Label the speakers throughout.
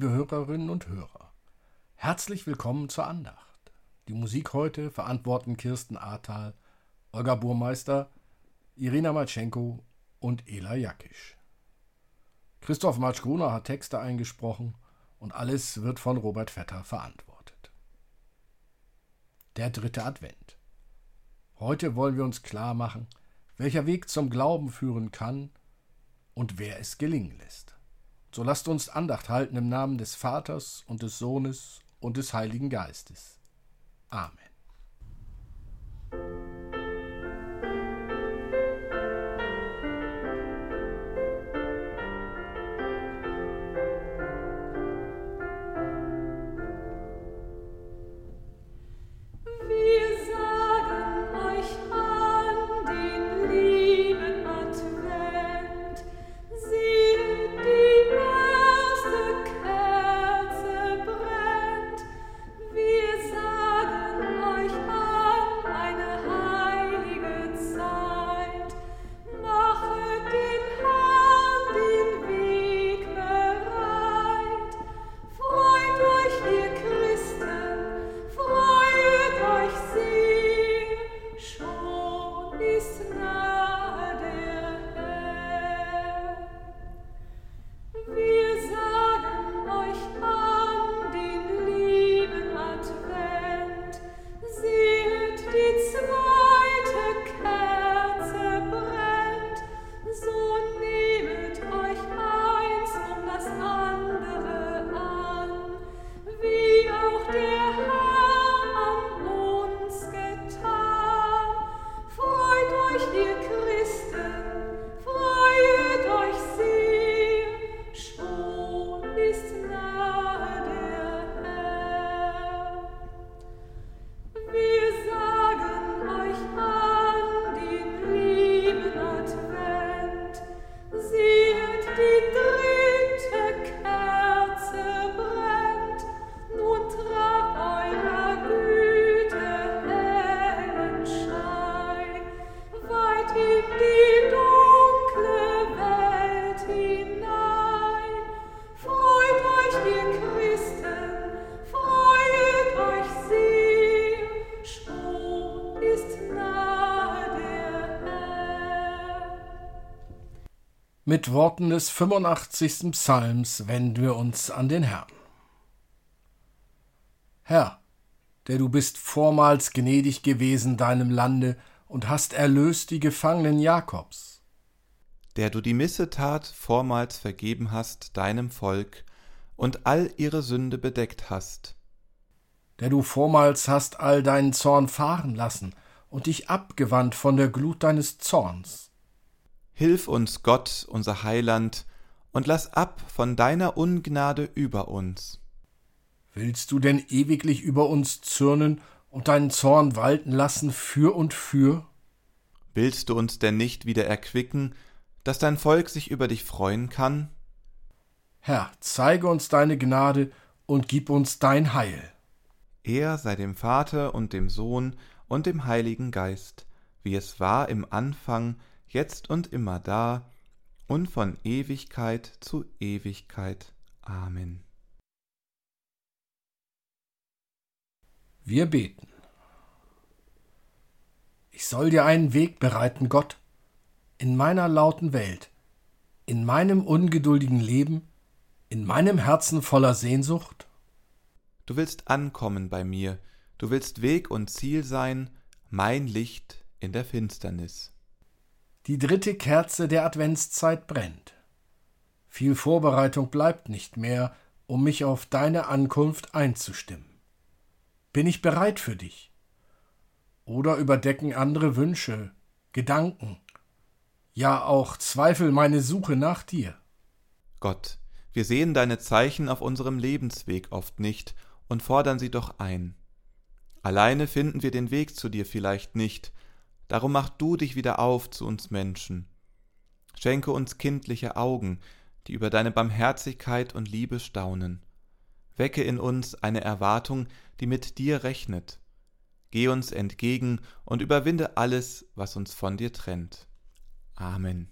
Speaker 1: liebe Hörerinnen und Hörer. Herzlich willkommen zur Andacht. Die Musik heute verantworten Kirsten Ahrtal, Olga Burmeister, Irina Matschenko und Ela Jakisch. Christoph Matschgruna hat Texte eingesprochen und alles wird von Robert Vetter verantwortet. Der dritte Advent. Heute wollen wir uns klar machen, welcher Weg zum Glauben führen kann und wer es gelingen lässt. So lasst uns Andacht halten im Namen des Vaters und des Sohnes und des Heiligen Geistes. Amen. Mit Worten des 85. Psalms wenden wir uns an den Herrn. Herr, der du bist vormals gnädig gewesen deinem Lande und hast erlöst die Gefangenen Jakobs.
Speaker 2: Der du die Missetat vormals vergeben hast deinem Volk und all ihre Sünde bedeckt hast.
Speaker 1: Der du vormals hast all deinen Zorn fahren lassen und dich abgewandt von der Glut deines Zorns
Speaker 2: Hilf uns, Gott, unser Heiland, und lass ab von deiner Ungnade über uns.
Speaker 1: Willst du denn ewiglich über uns zürnen und deinen Zorn walten lassen für und für?
Speaker 2: Willst du uns denn nicht wieder erquicken, dass dein Volk sich über dich freuen kann?
Speaker 1: Herr, zeige uns deine Gnade und gib uns dein Heil.
Speaker 2: Er sei dem Vater und dem Sohn und dem Heiligen Geist, wie es war im Anfang, jetzt und immer da und von Ewigkeit zu Ewigkeit. Amen.
Speaker 1: Wir beten. Ich soll dir einen Weg bereiten, Gott, in meiner lauten Welt, in meinem ungeduldigen Leben, in meinem Herzen voller Sehnsucht?
Speaker 2: Du willst ankommen bei mir, du willst Weg und Ziel sein, mein Licht in der Finsternis.
Speaker 1: Die dritte Kerze der Adventszeit brennt. Viel Vorbereitung bleibt nicht mehr, um mich auf deine Ankunft einzustimmen. Bin ich bereit für dich? Oder überdecken andere Wünsche, Gedanken, ja auch Zweifel meine Suche nach dir?
Speaker 2: Gott, wir sehen deine Zeichen auf unserem Lebensweg oft nicht und fordern sie doch ein. Alleine finden wir den Weg zu dir vielleicht nicht, Darum mach du dich wieder auf zu uns Menschen. Schenke uns kindliche Augen, die über deine Barmherzigkeit und Liebe staunen. Wecke in uns eine Erwartung, die mit dir rechnet. Geh uns entgegen und überwinde alles, was uns von dir trennt. Amen.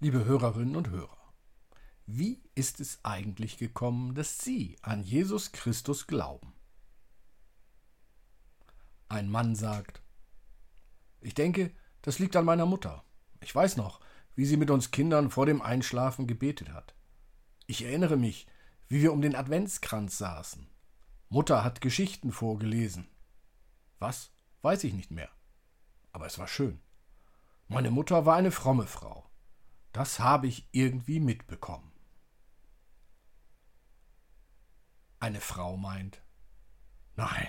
Speaker 3: Liebe Hörerinnen und Hörer, wie ist es eigentlich gekommen, dass Sie an Jesus Christus glauben? Ein Mann sagt, ich denke, das liegt an meiner Mutter. Ich weiß noch, wie sie mit uns Kindern vor dem Einschlafen gebetet hat. Ich erinnere mich, wie wir um den Adventskranz saßen. Mutter hat Geschichten vorgelesen. Was, weiß ich nicht mehr. Aber es war schön. Meine Mutter war eine fromme Frau. Das habe ich irgendwie mitbekommen. Eine Frau meint, nein,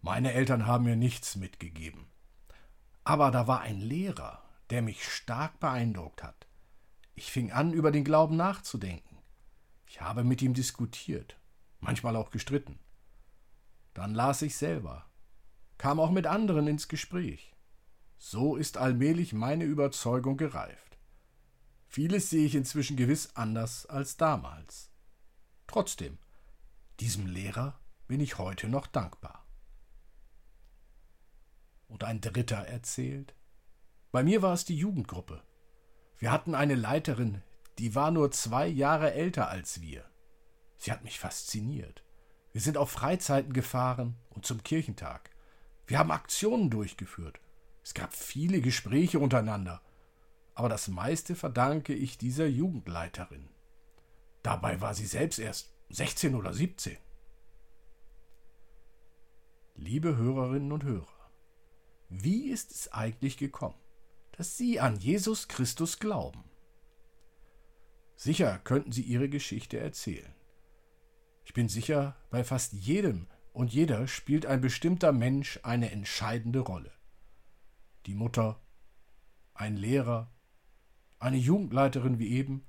Speaker 3: meine Eltern haben mir nichts mitgegeben. Aber da war ein Lehrer, der mich stark beeindruckt hat. Ich fing an, über den Glauben nachzudenken. Ich habe mit ihm diskutiert, manchmal auch gestritten. Dann las ich selber, kam auch mit anderen ins Gespräch. So ist allmählich meine Überzeugung gereift. Vieles sehe ich inzwischen gewiss anders als damals. Trotzdem, diesem Lehrer bin ich heute noch dankbar. Und ein Dritter erzählt, bei mir war es die Jugendgruppe. Wir hatten eine Leiterin, die war nur zwei Jahre älter als wir. Sie hat mich fasziniert. Wir sind auf Freizeiten gefahren und zum Kirchentag. Wir haben Aktionen durchgeführt. Es gab viele Gespräche untereinander aber das meiste verdanke ich dieser Jugendleiterin. Dabei war sie selbst erst 16 oder 17. Liebe Hörerinnen und Hörer, wie ist es eigentlich gekommen, dass Sie an Jesus Christus glauben? Sicher könnten Sie Ihre Geschichte erzählen. Ich bin sicher, bei fast jedem und jeder spielt ein bestimmter Mensch eine entscheidende Rolle. Die Mutter, ein Lehrer, eine Jugendleiterin wie eben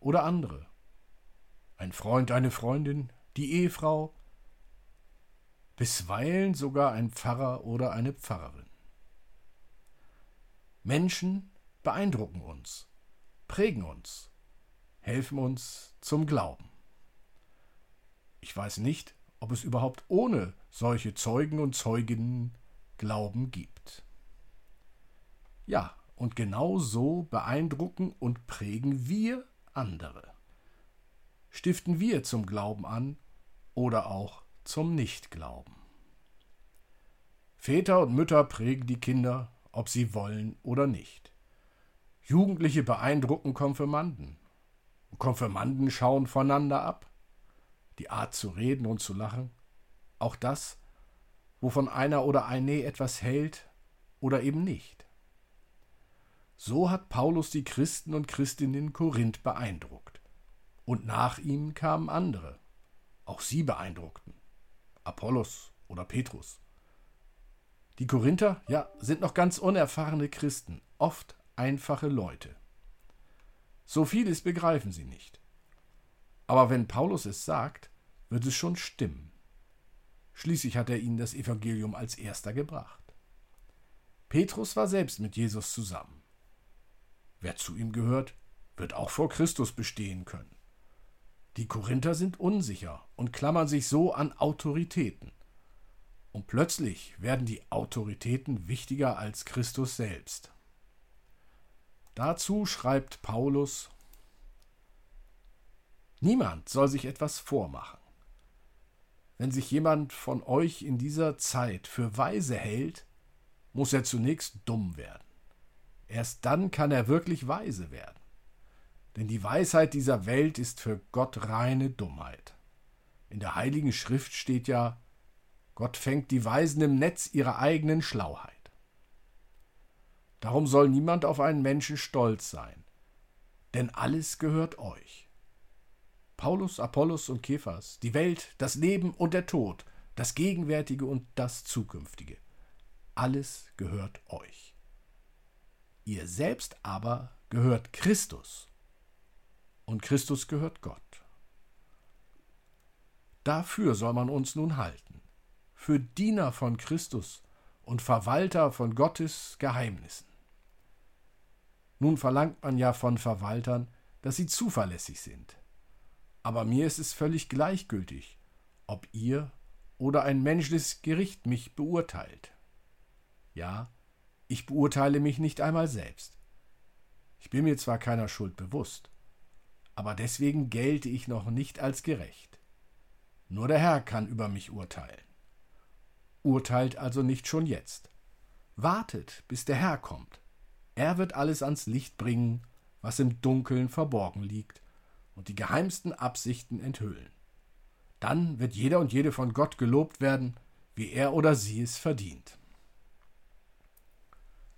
Speaker 3: oder andere. Ein Freund, eine Freundin, die Ehefrau, bisweilen sogar ein Pfarrer oder eine Pfarrerin. Menschen beeindrucken uns, prägen uns, helfen uns zum Glauben. Ich weiß nicht, ob es überhaupt ohne solche Zeugen und Zeuginnen Glauben gibt. Ja, und genau so beeindrucken und prägen wir andere. Stiften wir zum Glauben an oder auch zum Nichtglauben. Väter und Mütter prägen die Kinder, ob sie wollen oder nicht. Jugendliche beeindrucken Konfirmanden. Konfirmanden schauen voneinander ab. Die Art zu reden und zu lachen. Auch das, wovon einer oder eine etwas hält oder eben nicht. So hat Paulus die Christen und Christinnen in Korinth beeindruckt. Und nach ihm kamen andere. Auch sie beeindruckten. Apollos oder Petrus. Die Korinther, ja, sind noch ganz unerfahrene Christen, oft einfache Leute. So vieles begreifen sie nicht. Aber wenn Paulus es sagt, wird es schon stimmen. Schließlich hat er ihnen das Evangelium als erster gebracht. Petrus war selbst mit Jesus zusammen. Wer zu ihm gehört, wird auch vor Christus bestehen können. Die Korinther sind unsicher und klammern sich so an Autoritäten. Und plötzlich werden die Autoritäten wichtiger als Christus selbst. Dazu schreibt Paulus Niemand soll sich etwas vormachen. Wenn sich jemand von euch in dieser Zeit für weise hält, muss er zunächst dumm werden. Erst dann kann er wirklich weise werden. Denn die Weisheit dieser Welt ist für Gott reine Dummheit. In der heiligen Schrift steht ja, Gott fängt die Weisen im Netz ihrer eigenen Schlauheit. Darum soll niemand auf einen Menschen stolz sein, denn alles gehört euch. Paulus, Apollos und Kephas, die Welt, das Leben und der Tod, das Gegenwärtige und das Zukünftige, alles gehört euch. Ihr selbst aber gehört Christus und Christus gehört Gott. Dafür soll man uns nun halten, für Diener von Christus und Verwalter von Gottes Geheimnissen. Nun verlangt man ja von Verwaltern, dass sie zuverlässig sind. Aber mir ist es völlig gleichgültig, ob ihr oder ein menschliches Gericht mich beurteilt. Ja, ich beurteile mich nicht einmal selbst. Ich bin mir zwar keiner Schuld bewusst, aber deswegen gelte ich noch nicht als gerecht. Nur der Herr kann über mich urteilen. Urteilt also nicht schon jetzt. Wartet, bis der Herr kommt. Er wird alles ans Licht bringen, was im Dunkeln verborgen liegt, und die geheimsten Absichten enthüllen. Dann wird jeder und jede von Gott gelobt werden, wie er oder sie es verdient.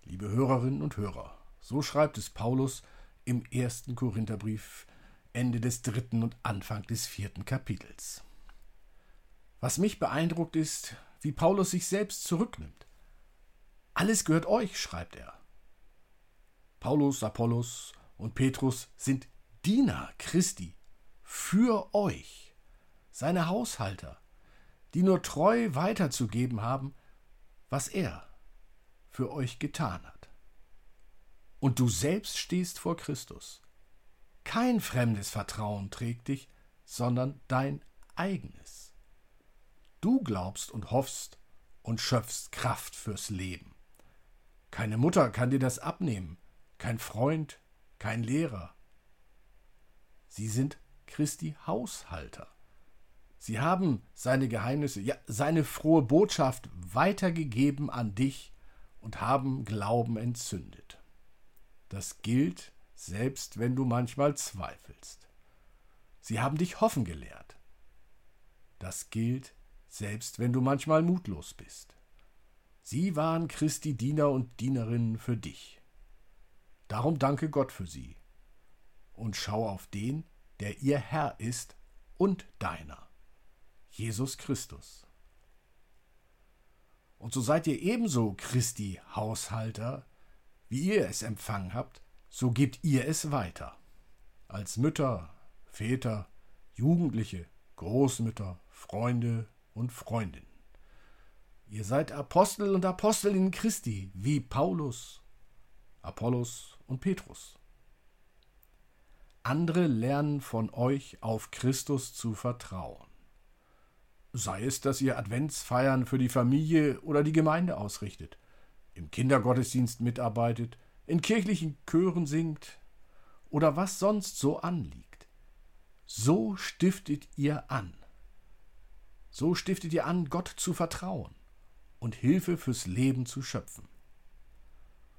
Speaker 3: Liebe Hörerinnen und Hörer, so schreibt es Paulus im ersten Korintherbrief, Ende des dritten und Anfang des vierten Kapitels. Was mich beeindruckt ist, wie Paulus sich selbst zurücknimmt. Alles gehört euch, schreibt er. Paulus, Apollos und Petrus sind Diener Christi für euch, seine Haushalter, die nur treu weiterzugeben haben, was er für euch getan hat. Und du selbst stehst vor Christus. Kein fremdes Vertrauen trägt dich, sondern dein eigenes. Du glaubst und hoffst und schöpfst Kraft fürs Leben. Keine Mutter kann dir das abnehmen, kein Freund, kein Lehrer. Sie sind Christi Haushalter. Sie haben seine Geheimnisse, ja, seine frohe Botschaft weitergegeben an dich und haben Glauben entzündet. Das gilt, selbst wenn du manchmal zweifelst. Sie haben dich hoffen gelehrt. Das gilt, selbst wenn du manchmal mutlos bist. Sie waren Christi Diener und Dienerinnen für dich. Darum danke Gott für sie und schau auf den, der ihr Herr ist und deiner, Jesus Christus. Und so seid ihr ebenso Christi Haushalter, wie ihr es empfangen habt, so gebt ihr es weiter. Als Mütter, Väter, Jugendliche, Großmütter, Freunde und Freundinnen. Ihr seid Apostel und Apostelinnen Christi, wie Paulus, Apollos und Petrus. Andere lernen von euch auf Christus zu vertrauen. Sei es, dass ihr Adventsfeiern für die Familie oder die Gemeinde ausrichtet, im Kindergottesdienst mitarbeitet, in kirchlichen Chören singt oder was sonst so anliegt. So stiftet ihr an. So stiftet ihr an, Gott zu vertrauen und Hilfe fürs Leben zu schöpfen.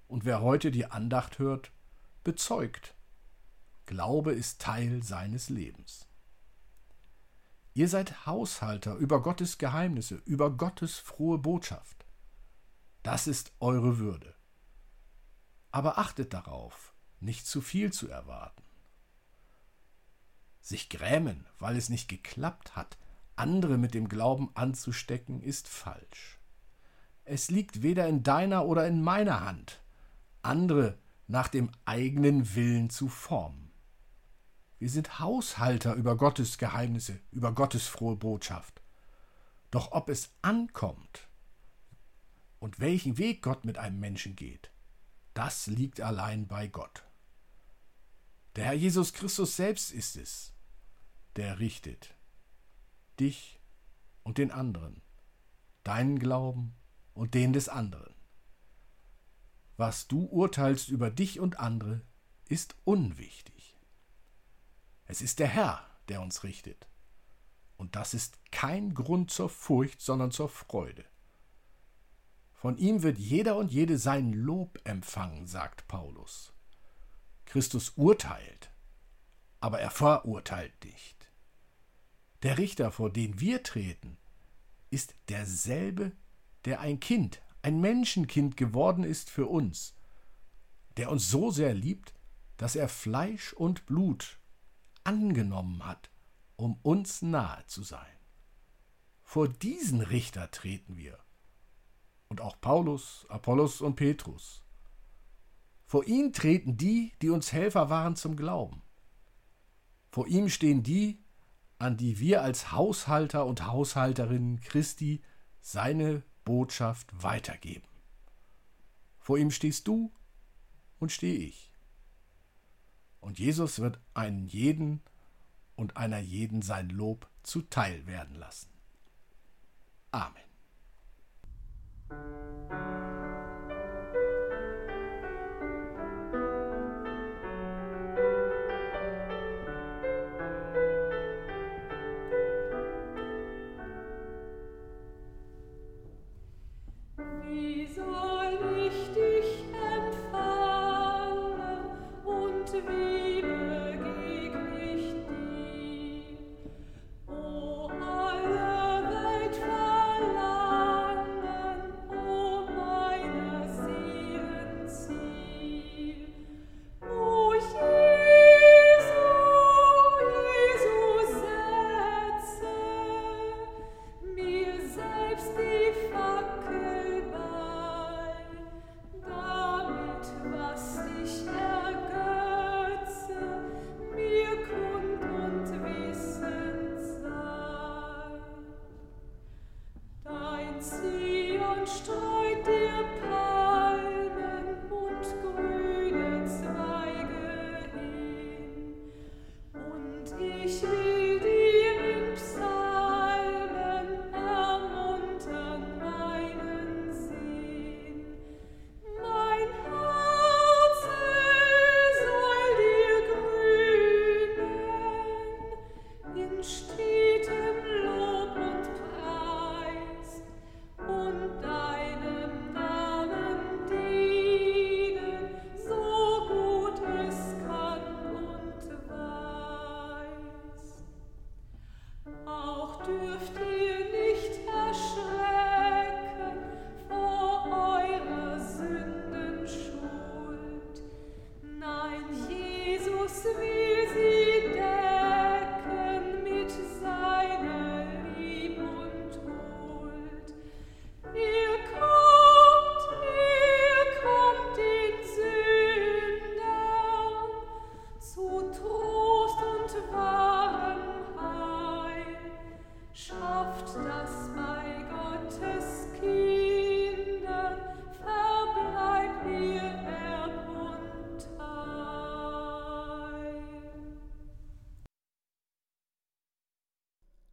Speaker 3: Und wer heute die Andacht hört, bezeugt, Glaube ist Teil seines Lebens. Ihr seid Haushalter über Gottes Geheimnisse, über Gottes frohe Botschaft. Das ist eure Würde. Aber achtet darauf, nicht zu viel zu erwarten. Sich grämen, weil es nicht geklappt hat, andere mit dem Glauben anzustecken, ist falsch. Es liegt weder in deiner oder in meiner Hand, andere nach dem eigenen Willen zu formen. Wir sind Haushalter über Gottes Geheimnisse, über Gottes frohe Botschaft. Doch ob es ankommt und welchen Weg Gott mit einem Menschen geht, das liegt allein bei Gott. Der Herr Jesus Christus selbst ist es, der richtet dich und den anderen, deinen Glauben und den des anderen. Was du urteilst über dich und andere, ist unwichtig. Es ist der Herr, der uns richtet. Und das ist kein Grund zur Furcht, sondern zur Freude. Von ihm wird jeder und jede sein Lob empfangen, sagt Paulus. Christus urteilt, aber er verurteilt nicht. Der Richter, vor den wir treten, ist derselbe, der ein Kind, ein Menschenkind geworden ist für uns
Speaker 1: der uns so sehr liebt, dass er Fleisch und Blut angenommen hat, um uns nahe zu sein. Vor diesen Richter treten wir, und auch Paulus, Apollos und Petrus. Vor ihn treten die, die uns Helfer waren zum Glauben. Vor ihm stehen die, an die wir als Haushalter und Haushalterinnen Christi seine Botschaft weitergeben. Vor ihm stehst du und stehe ich. Und Jesus wird einen jeden und einer jeden sein Lob zuteil werden lassen. Amen.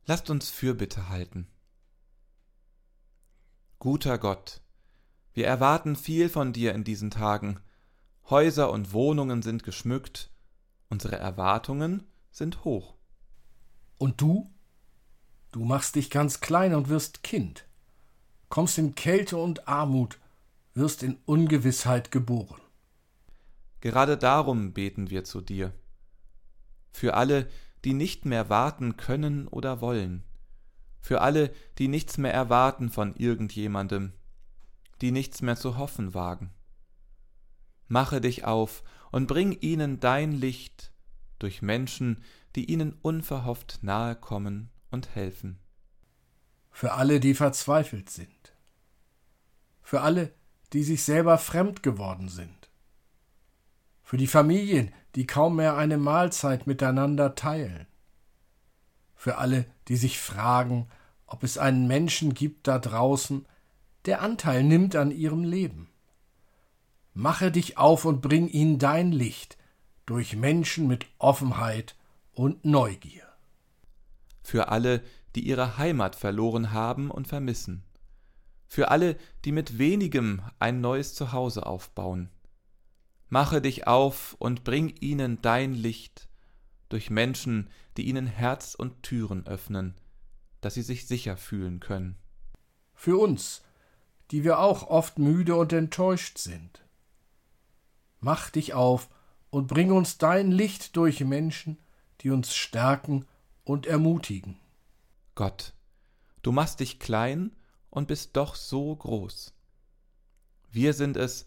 Speaker 2: Lasst uns Fürbitte halten. Guter Gott, wir erwarten viel von dir in diesen Tagen. Häuser und Wohnungen sind geschmückt, unsere Erwartungen sind hoch.
Speaker 1: Und du? Du machst dich ganz klein und wirst Kind, kommst in Kälte und Armut, wirst in Ungewissheit geboren.
Speaker 2: Gerade darum beten wir zu dir. Für alle, die nicht mehr warten können oder wollen, für alle, die nichts mehr erwarten von irgendjemandem, die nichts mehr zu hoffen wagen. Mache dich auf und bring ihnen dein Licht durch Menschen, die ihnen unverhofft nahe kommen und helfen.
Speaker 1: Für alle, die verzweifelt sind. Für alle, die sich selber fremd geworden sind. Für die Familien, die kaum mehr eine Mahlzeit miteinander teilen. Für alle, die sich fragen, ob es einen Menschen gibt da draußen, der Anteil nimmt an ihrem Leben. Mache dich auf und bring ihnen dein Licht durch Menschen mit Offenheit und Neugier.
Speaker 2: Für alle, die ihre Heimat verloren haben und vermissen. Für alle, die mit wenigem ein neues Zuhause aufbauen Mache dich auf und bring ihnen dein Licht durch Menschen, die ihnen Herz und Türen öffnen, dass sie sich sicher fühlen können.
Speaker 1: Für uns, die wir auch oft müde und enttäuscht sind. Mach dich auf und bring uns dein Licht durch Menschen, die uns stärken und ermutigen.
Speaker 2: Gott, du machst dich klein und bist doch so groß. Wir sind es,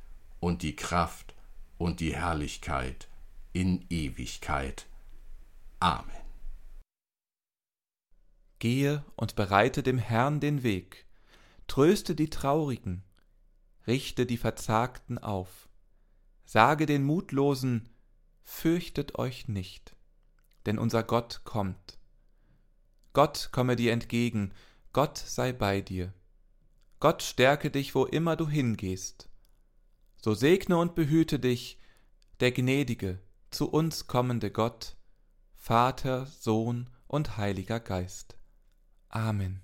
Speaker 3: und die Kraft und die Herrlichkeit in Ewigkeit. Amen.
Speaker 2: Gehe und bereite dem Herrn den Weg, tröste die Traurigen, richte die Verzagten auf, sage den Mutlosen, fürchtet euch nicht, denn unser Gott kommt. Gott komme dir entgegen, Gott sei bei dir. Gott stärke dich, wo immer du hingehst. So segne und behüte dich der gnädige, zu uns kommende Gott, Vater, Sohn und Heiliger Geist. Amen.